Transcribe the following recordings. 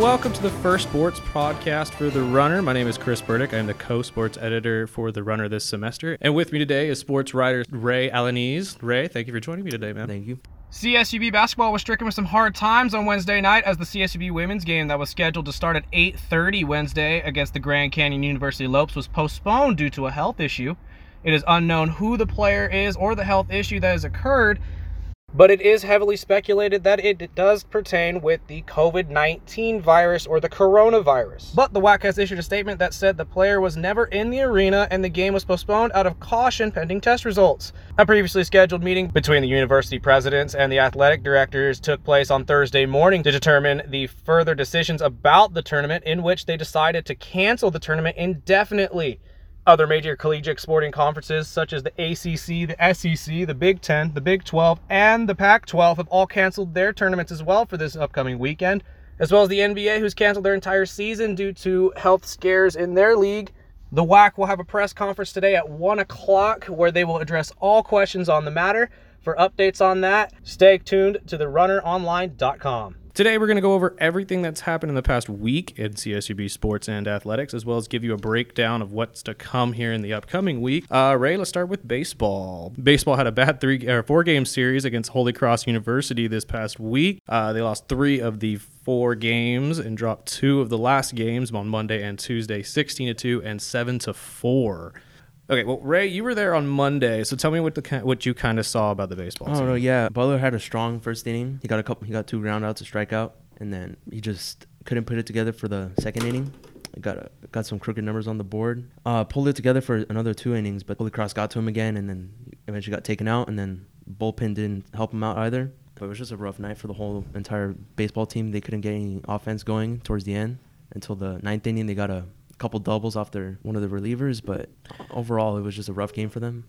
welcome to the first sports podcast for The Runner. My name is Chris Burdick. I'm the co sports editor for The Runner this semester. And with me today is sports writer Ray Alanese. Ray, thank you for joining me today, man. Thank you. CSUB basketball was stricken with some hard times on Wednesday night as the CSUB women's game that was scheduled to start at 8:30 Wednesday against the Grand Canyon University Lopes was postponed due to a health issue. It is unknown who the player is or the health issue that has occurred, but it is heavily speculated that it does pertain with the COVID 19 virus or the coronavirus. But the WAC has issued a statement that said the player was never in the arena and the game was postponed out of caution pending test results. A previously scheduled meeting between the university presidents and the athletic directors took place on Thursday morning to determine the further decisions about the tournament, in which they decided to cancel the tournament indefinitely. Other major collegiate sporting conferences, such as the ACC, the SEC, the Big Ten, the Big 12, and the Pac 12, have all canceled their tournaments as well for this upcoming weekend, as well as the NBA, who's canceled their entire season due to health scares in their league. The WAC will have a press conference today at 1 o'clock where they will address all questions on the matter. For updates on that, stay tuned to therunneronline.com. Today, we're going to go over everything that's happened in the past week in CSUB sports and athletics, as well as give you a breakdown of what's to come here in the upcoming week. Uh, Ray, let's start with baseball. Baseball had a bad three or four game series against Holy Cross University this past week. Uh, they lost three of the four games and dropped two of the last games on Monday and Tuesday, 16 to two and seven to four. Okay, well, Ray, you were there on Monday, so tell me what the what you kind of saw about the baseball Oh team. no, yeah. Butler had a strong first inning. He got a couple. He got two groundouts, a strikeout, and then he just couldn't put it together for the second inning. Got a, got some crooked numbers on the board. Uh, pulled it together for another two innings, but Holy Cross got to him again, and then eventually got taken out. And then bullpen didn't help him out either. But it was just a rough night for the whole entire baseball team. They couldn't get any offense going towards the end until the ninth inning. They got a couple doubles off their one of the relievers, but overall it was just a rough game for them.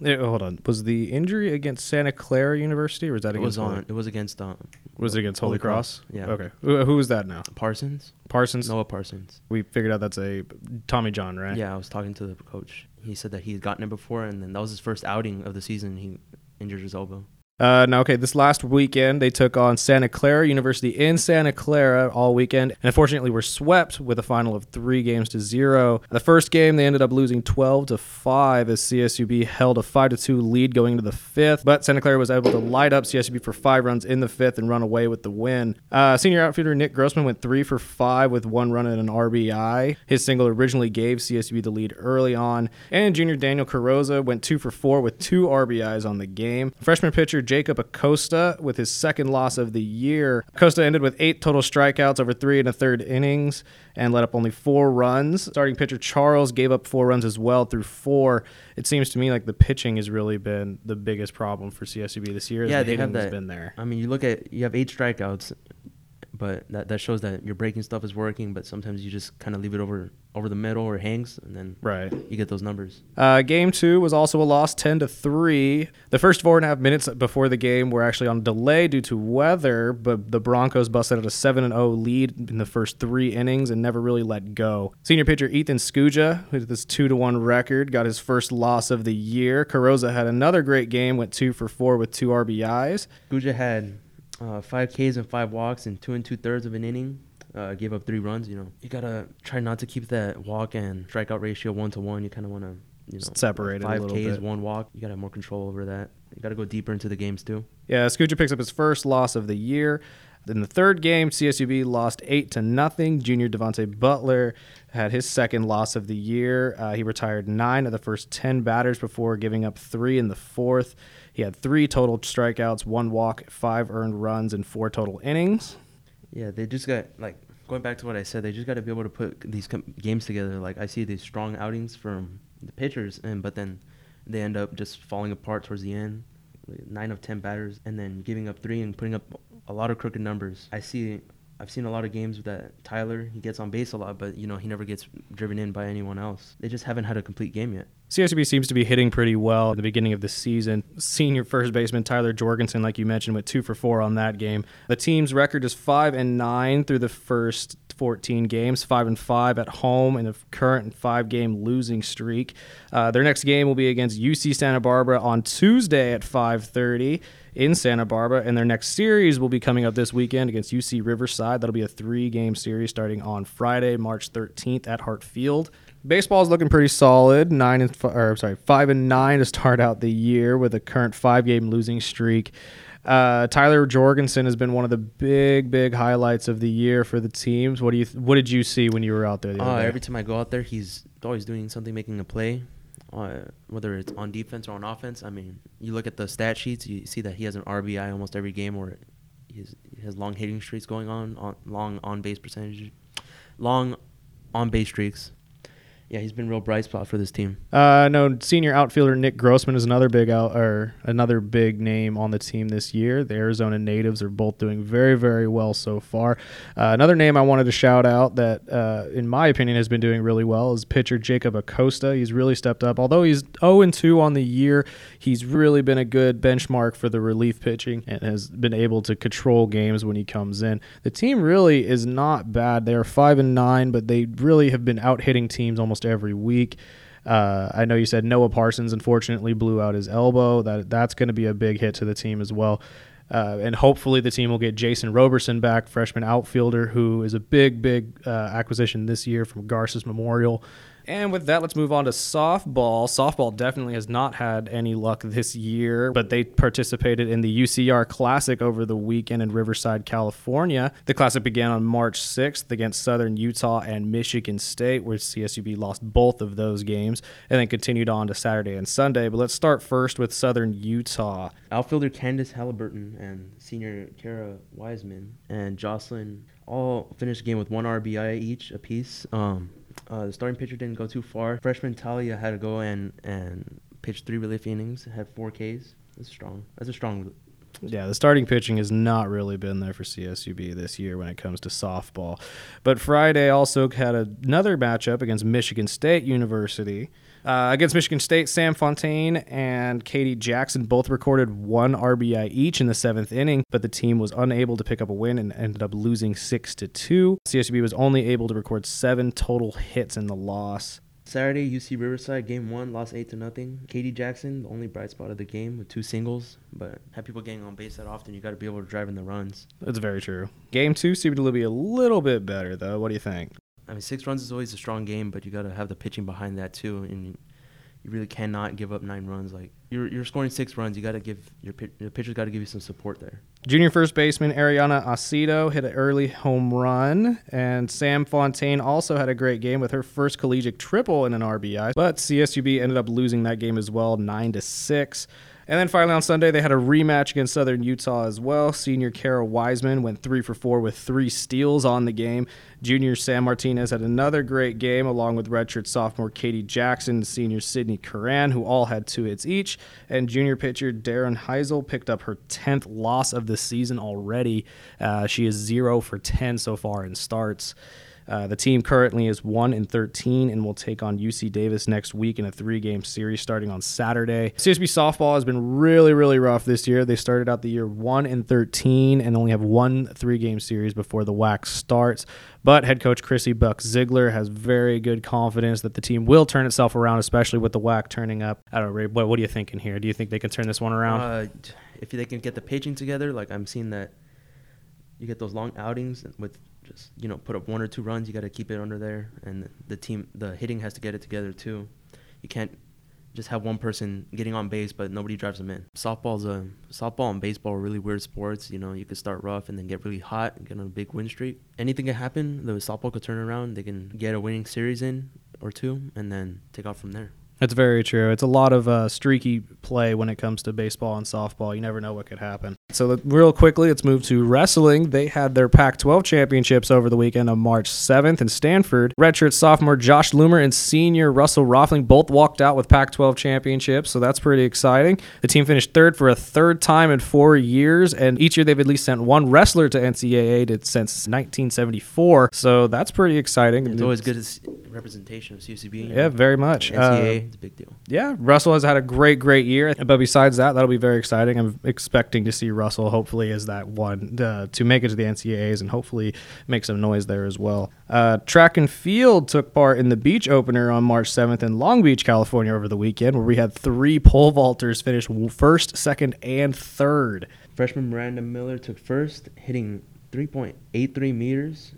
Yeah, hold on. Was the injury against Santa Clara University, or was that It was against on. Holy, It was against um, was it against Holy, Holy Cross? Cross, yeah. Okay. Who, who is that now? Parsons. Parsons. Noah Parsons. We figured out that's a Tommy John, right? Yeah, I was talking to the coach. He said that he had gotten it before, and then that was his first outing of the season. He injured his elbow. Uh, now, okay, this last weekend they took on Santa Clara University in Santa Clara all weekend, and unfortunately were swept with a final of three games to zero. The first game they ended up losing 12 to five as CSUB held a five to two lead going into the fifth, but Santa Clara was able to light up CSUB for five runs in the fifth and run away with the win. Uh, senior outfielder Nick Grossman went three for five with one run and an RBI. His single originally gave CSUB the lead early on, and junior Daniel Carroza went two for four with two RBIs on the game. Freshman pitcher Jacob Acosta with his second loss of the year. Acosta ended with eight total strikeouts over three and a third innings and let up only four runs. Starting pitcher Charles gave up four runs as well through four. It seems to me like the pitching has really been the biggest problem for CSUB this year. Yeah, the they have that- been there. I mean, you look at you have eight strikeouts, but that, that shows that your breaking stuff is working. But sometimes you just kind of leave it over over the middle or hangs, and then Right. you get those numbers. Uh, game two was also a loss, ten to three. The first four and a half minutes before the game were actually on delay due to weather, but the Broncos busted out a seven and zero lead in the first three innings and never really let go. Senior pitcher Ethan Skuja, with this two to one record, got his first loss of the year. Carroza had another great game, went two for four with two RBIs. Skuja had uh, five Ks and five walks in two and two thirds of an inning. Uh, gave up three runs. You know, you gotta try not to keep that walk and strikeout ratio one to one. You kind of want to, you know, Separate it a five Ks, bit. one walk. You gotta have more control over that. You gotta go deeper into the games too. Yeah, Skuja picks up his first loss of the year. In the third game, CSUB lost eight to nothing. Junior Devontae Butler had his second loss of the year. Uh, he retired nine of the first ten batters before giving up three in the fourth. He had three total strikeouts, one walk, five earned runs, and four total innings. Yeah, they just got like going back to what I said. They just got to be able to put these com- games together. Like I see these strong outings from the pitchers, and but then they end up just falling apart towards the end. Nine of ten batters, and then giving up three and putting up a lot of crooked numbers. I see. I've seen a lot of games that Tyler he gets on base a lot, but you know he never gets driven in by anyone else. They just haven't had a complete game yet. CSUB seems to be hitting pretty well at the beginning of the season. Senior first baseman Tyler Jorgensen, like you mentioned, went two for four on that game. The team's record is five and nine through the first last 14 games, five and five at home in a current five-game losing streak. Uh, their next game will be against UC Santa Barbara on Tuesday at 5:30 in Santa Barbara, and their next series will be coming up this weekend against UC Riverside. That'll be a three-game series starting on Friday, March 13th at Hardt Field. Baseball is looking pretty solid. Nine and f- or sorry, five and nine to start out the year with a current five-game losing streak. Uh, Tyler Jorgensen has been one of the big, big highlights of the year for the teams. What do you? Th- what did you see when you were out there? The Uh, other day? every time I go out there, he's always doing something, making a play. Uh, whether it's on defense or on offense, I mean, you look at the stat sheets, you see that he has an RBI almost every game, or he's, he has long hitting streaks going on, on long on base percentage, long on base streaks. Yeah, he's been real bright spot for this team. Uh, no, senior outfielder Nick Grossman is another big out or another big name on the team this year. The Arizona natives are both doing very, very well so far. Uh, another name I wanted to shout out that, uh, in my opinion, has been doing really well is pitcher Jacob Acosta. He's really stepped up. Although he's 0 and 2 on the year, he's really been a good benchmark for the relief pitching and has been able to control games when he comes in. The team really is not bad. They are five and nine, but they really have been out hitting teams almost every week. Uh, I know you said Noah Parsons unfortunately blew out his elbow. That that's going to be a big hit to the team as well. Uh, and hopefully the team will get Jason Roberson back, freshman outfielder, who is a big, big uh, acquisition this year from Garces Memorial. And with that, let's move on to softball. Softball definitely has not had any luck this year, but they participated in the UCR Classic over the weekend in Riverside, California. The Classic began on March 6th against Southern Utah and Michigan State, where CSUB lost both of those games, and then continued on to Saturday and Sunday. But let's start first with Southern Utah. Outfielder Candace Halliburton and senior Kara Wiseman and Jocelyn all finished the game with one RBI each apiece. Um, uh, the starting pitcher didn't go too far. Freshman Talia had to go and and pitch three relief innings, had four Ks. That's strong. That's a strong. Yeah, the starting pitching has not really been there for CSUB this year when it comes to softball. But Friday also had another matchup against Michigan State University. Uh, against Michigan State, Sam Fontaine and Katie Jackson both recorded one RBI each in the seventh inning, but the team was unable to pick up a win and ended up losing six to two. CSUB was only able to record seven total hits in the loss. Saturday, UC Riverside game one lost eight to nothing. Katie Jackson, the only bright spot of the game with two singles, but have people getting on base that often, you got to be able to drive in the runs. That's very true. Game two seemed to be a little bit better, though. What do you think? I mean, six runs is always a strong game, but you got to have the pitching behind that too, and you really cannot give up nine runs. Like you're you're scoring six runs, you got to give your your pitcher's got to give you some support there. Junior first baseman Ariana Aceto hit an early home run, and Sam Fontaine also had a great game with her first collegiate triple in an RBI. But CSUB ended up losing that game as well, nine to six. And then finally on Sunday, they had a rematch against Southern Utah as well. Senior Kara Wiseman went three for four with three steals on the game. Junior Sam Martinez had another great game, along with redshirt sophomore Katie Jackson and senior Sydney Curran, who all had two hits each. And junior pitcher Darren Heisel picked up her 10th loss of the season already. Uh, she is zero for 10 so far in starts. Uh, the team currently is 1 and 13 and will take on UC Davis next week in a three game series starting on Saturday. CSB softball has been really, really rough this year. They started out the year 1 and 13 and only have one three game series before the WAC starts. But head coach Chrissy Buck Ziegler has very good confidence that the team will turn itself around, especially with the WAC turning up. I don't know, Ray, what, what are you thinking here? Do you think they can turn this one around? Uh, if they can get the pitching together, like I'm seeing that you get those long outings with just you know put up one or two runs, you got to keep it under there, and the team the hitting has to get it together too. You can't just have one person getting on base, but nobody drives them in. Softball's a softball and baseball are really weird sports. You know, you could start rough and then get really hot and get on a big win streak. Anything can happen. The softball could turn around. They can get a winning series in or two, and then take off from there. That's very true. It's a lot of uh, streaky play when it comes to baseball and softball. You never know what could happen. So, real quickly, let's move to wrestling. They had their Pac 12 championships over the weekend on March 7th in Stanford. Redshirt sophomore Josh Loomer and senior Russell Rohlfing both walked out with Pac 12 championships, so that's pretty exciting. The team finished third for a third time in four years, and each year they've at least sent one wrestler to NCAA to, since 1974, so that's pretty exciting. It's always good representation of CCB. Yeah, very much. Uh, NCAA. It's a big deal. Yeah, Russell has had a great, great year. But besides that, that'll be very exciting. I'm expecting to see Russell, hopefully, as that one uh, to make it to the NCAAs and hopefully make some noise there as well. Uh, track and field took part in the beach opener on March 7th in Long Beach, California over the weekend, where we had three pole vaulters finish first, second, and third. Freshman Miranda Miller took first, hitting 3.83 meters.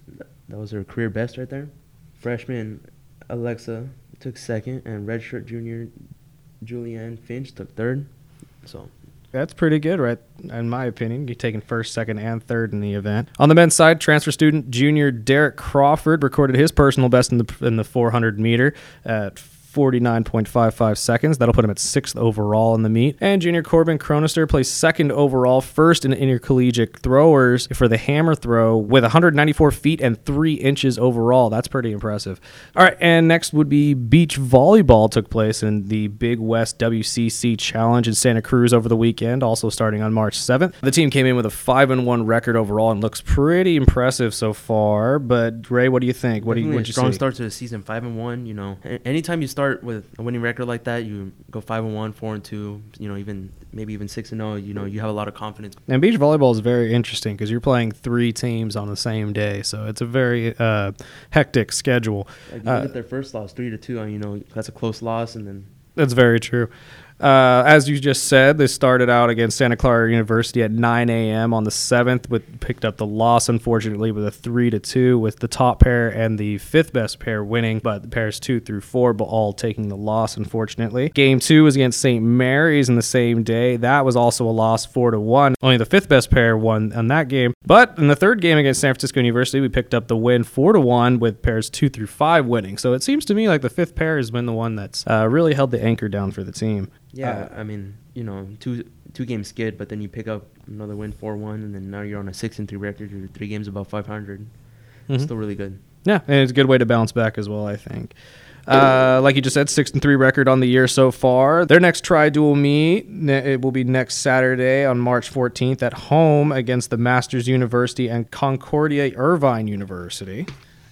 That was her career best right there. Freshman Alexa took second, and redshirt junior Julianne Finch took third. So that's pretty good, right? In my opinion, you're taking first, second, and third in the event. On the men's side, transfer student junior Derek Crawford recorded his personal best in the in the 400 meter at 49.55 seconds. That'll put him at sixth overall in the meet. And junior Corbin Cronister placed second overall, first in intercollegiate throwers for the hammer throw with 194 feet and three inches overall. That's pretty impressive. All right, and next would be beach volleyball took place in the Big West WCC Challenge in Santa Cruz over the weekend, also starting on March 7th. The team came in with a 5 and 1 record overall and looks pretty impressive so far. But Ray, what do you think? What do you, what you strong see? start to the season, 5 and 1. You know, anytime you start start with a winning record like that, you go five and one, four and two, you know, even maybe even six and zero. Oh, you know, you have a lot of confidence. And beach volleyball is very interesting because you're playing three teams on the same day, so it's a very uh, hectic schedule. Like you uh, get their first loss, three to two, and you know that's a close loss, and then that's very true. Uh, as you just said, they started out against Santa Clara University at 9 a.m. on the 7th, but picked up the loss unfortunately with a three to two, with the top pair and the fifth best pair winning, but the pairs two through four, but all taking the loss unfortunately. Game two was against St. Mary's in the same day. That was also a loss, four to one. Only the fifth best pair won on that game. But in the third game against San Francisco University, we picked up the win, four to one, with pairs two through five winning. So it seems to me like the fifth pair has been the one that's uh, really held the anchor down for the team. Yeah, uh, I mean, you know, two two games skid, but then you pick up another win, four one, and then now you're on a six and three record. You're three games above five hundred. Mm-hmm. Still really good. Yeah, and it's a good way to bounce back as well. I think. Uh, like you just said, six and three record on the year so far. Their next tri dual meet it will be next Saturday on March 14th at home against the Masters University and Concordia Irvine University.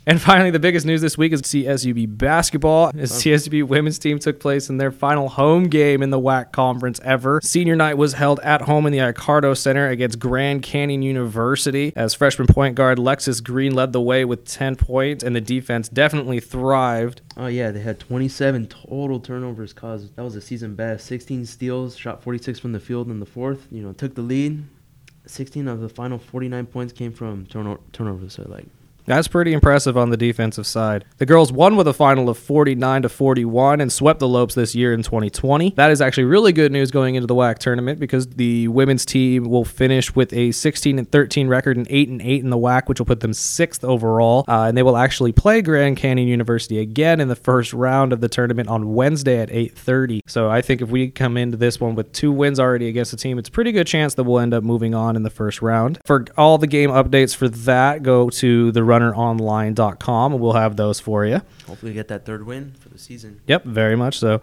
And finally, the biggest news this week is CSUB basketball. Oh. The CSUB women's team took place in their final home game in the WAC conference ever. Senior night was held at home in the Icardo Center against Grand Canyon University as freshman point guard Lexus Green led the way with 10 points, and the defense definitely thrived. Oh, yeah, they had 27 total turnovers caused. That was a season best. 16 steals, shot 46 from the field in the fourth, you know, took the lead. 16 of the final 49 points came from turno- turnovers. So, like, that's pretty impressive on the defensive side. The girls won with a final of 49 to 41 and swept the Lopes this year in 2020. That is actually really good news going into the WAC tournament because the women's team will finish with a 16 and 13 record and 8 and 8 in the WAC, which will put them 6th overall. Uh, and they will actually play Grand Canyon University again in the first round of the tournament on Wednesday at 8:30. So I think if we come into this one with two wins already against the team, it's a pretty good chance that we'll end up moving on in the first round. For all the game updates for that, go to the runneronline.com and we'll have those for you. Hopefully, get that third win for the season. Yep, very much so.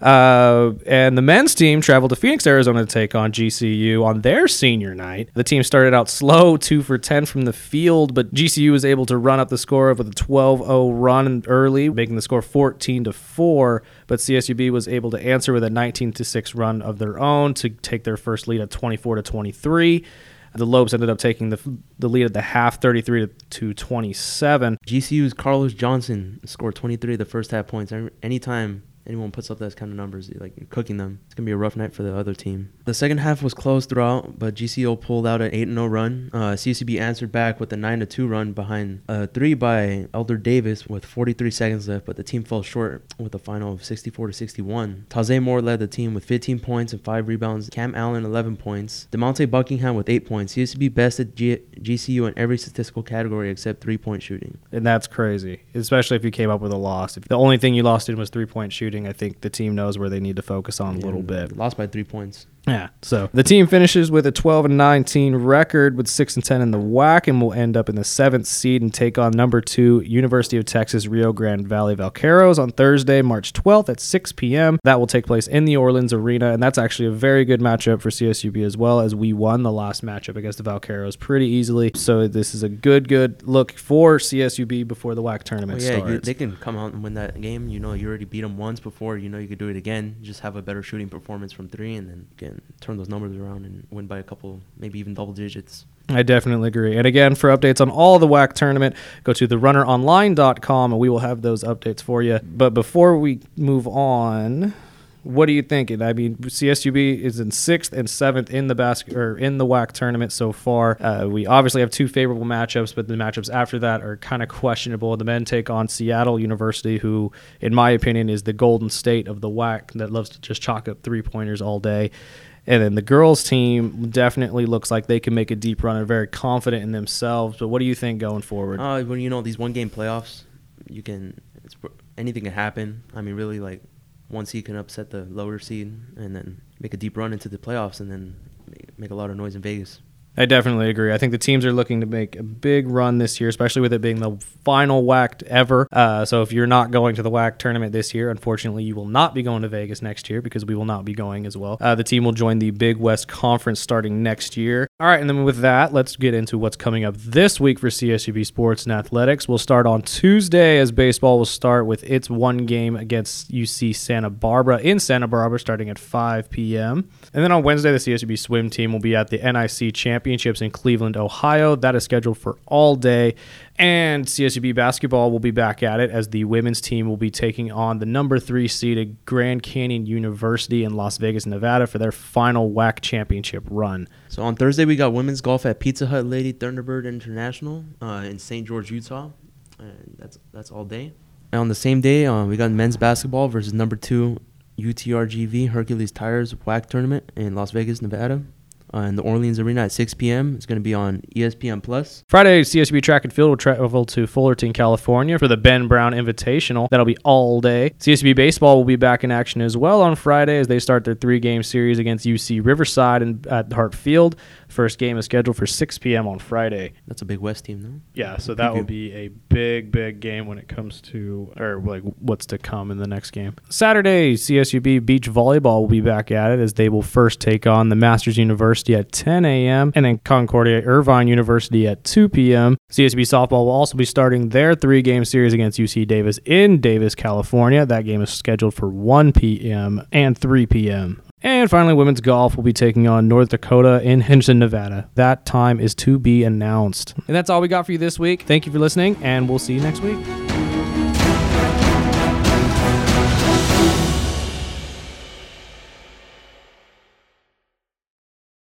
Uh, and the men's team traveled to Phoenix, Arizona to take on GCU on their senior night. The team started out slow, 2 for 10 from the field, but GCU was able to run up the score with a 12 0 run early, making the score 14 to 4. But CSUB was able to answer with a 19 to 6 run of their own to take their first lead at 24 to 23. The Lopes ended up taking the the lead at the half, 33 to 27. GCU's Carlos Johnson scored 23 of the first half points. Anytime anyone puts up those kind of numbers, like cooking them, it's gonna be a rough night for the other team. The second half was close throughout, but GCU pulled out an 8-0 run. Uh, CCB answered back with a 9-2 run behind a three by Elder Davis with 43 seconds left, but the team fell short with a final of 64 to 61. Taze Moore led the team with 15 points and five rebounds. Cam Allen 11 points. Demonte Buckingham with eight points. Used to CCB bested G- GCU in every statistical category except three-point shooting. And that's crazy, especially if you came up with a loss. If the only thing you lost in was three-point shooting, I think the team knows where they need to focus on a little bit. Lost by three points. Yeah. So the team finishes with a 12 and 19 record with 6 and 10 in the WAC and will end up in the seventh seed and take on number two University of Texas Rio Grande Valley Vaqueros on Thursday, March 12th at 6 p.m. That will take place in the Orleans Arena, and that's actually a very good matchup for CSUB as well as we won the last matchup against the Vaqueros pretty easily. So this is a good, good look for CSUB before the WAC tournament Well, yeah, starts. you, they can come out and win that game. You know, you already beat them once before. You know, you could do it again. Just have a better shooting performance from three, and then turn those numbers around and win by a couple, maybe even double digits. I definitely agree. And again, for updates on all the WAC tournament, go to therunneronline.com and we will have those updates for you. But before we move on, what do you think? I mean, CSUB is in sixth and seventh in the basket or in the WAC tournament so far. Uh, we obviously have two favorable matchups, but the matchups after that are kind of questionable. The men take on Seattle University, who, in my opinion, is the Golden State of the WAC that loves to just chalk up three pointers all day. And then the girls' team definitely looks like they can make a deep run and very confident in themselves. But what do you think going forward? Uh, when you know these one game playoffs, you can anything can happen. I mean, really, like one seed can upset the lower seed and then make a deep run into the playoffs and then make a lot of noise in Vegas. I definitely agree. I think the teams are looking to make a big run this year, especially with it being the final WAC ever. Uh, so if you're not going to the WAC tournament this year, unfortunately, you will not be going to Vegas next year because we will not be going as well. Uh, the team will join the Big West Conference starting next year. All right, and then with that, let's get into what's coming up this week for CSUB Sports and Athletics. We'll start on Tuesday as baseball will start with its one game against UC Santa Barbara in Santa Barbara starting at 5 p.m. And then on Wednesday, the CSUB swim team will be at the NIC Championships in Cleveland, Ohio. That is scheduled for all day. And CSUB basketball will be back at it as the women's team will be taking on the number three seeded Grand Canyon University in Las Vegas, Nevada for their final WAC championship run. So on Thursday, we got women's golf at Pizza Hut Lady Thunderbird International uh, in St. George, Utah. And that's that's all day. And on the same day, uh, we got men's basketball versus number two UTRGV Hercules Tires WAC tournament in Las Vegas, Nevada. Uh, in the Orleans Arena at 6 p.m. It's going to be on ESPN Plus. Friday, CSB Track and Field will travel to Fullerton, California for the Ben Brown Invitational. That'll be all day. CSB Baseball will be back in action as well on Friday as they start their three game series against UC Riverside and at Hardt Field. First game is scheduled for 6 p.m. on Friday. That's a big West team, though. Yeah, so that will be a big, big game when it comes to, or like what's to come in the next game. Saturday, CSUB Beach Volleyball will be back at it as they will first take on the Masters University at 10 a.m. and then Concordia Irvine University at 2 p.m. CSUB Softball will also be starting their three game series against UC Davis in Davis, California. That game is scheduled for 1 p.m. and 3 p.m. And finally, women's golf will be taking on North Dakota in Henderson, Nevada. That time is to be announced. And that's all we got for you this week. Thank you for listening, and we'll see you next week.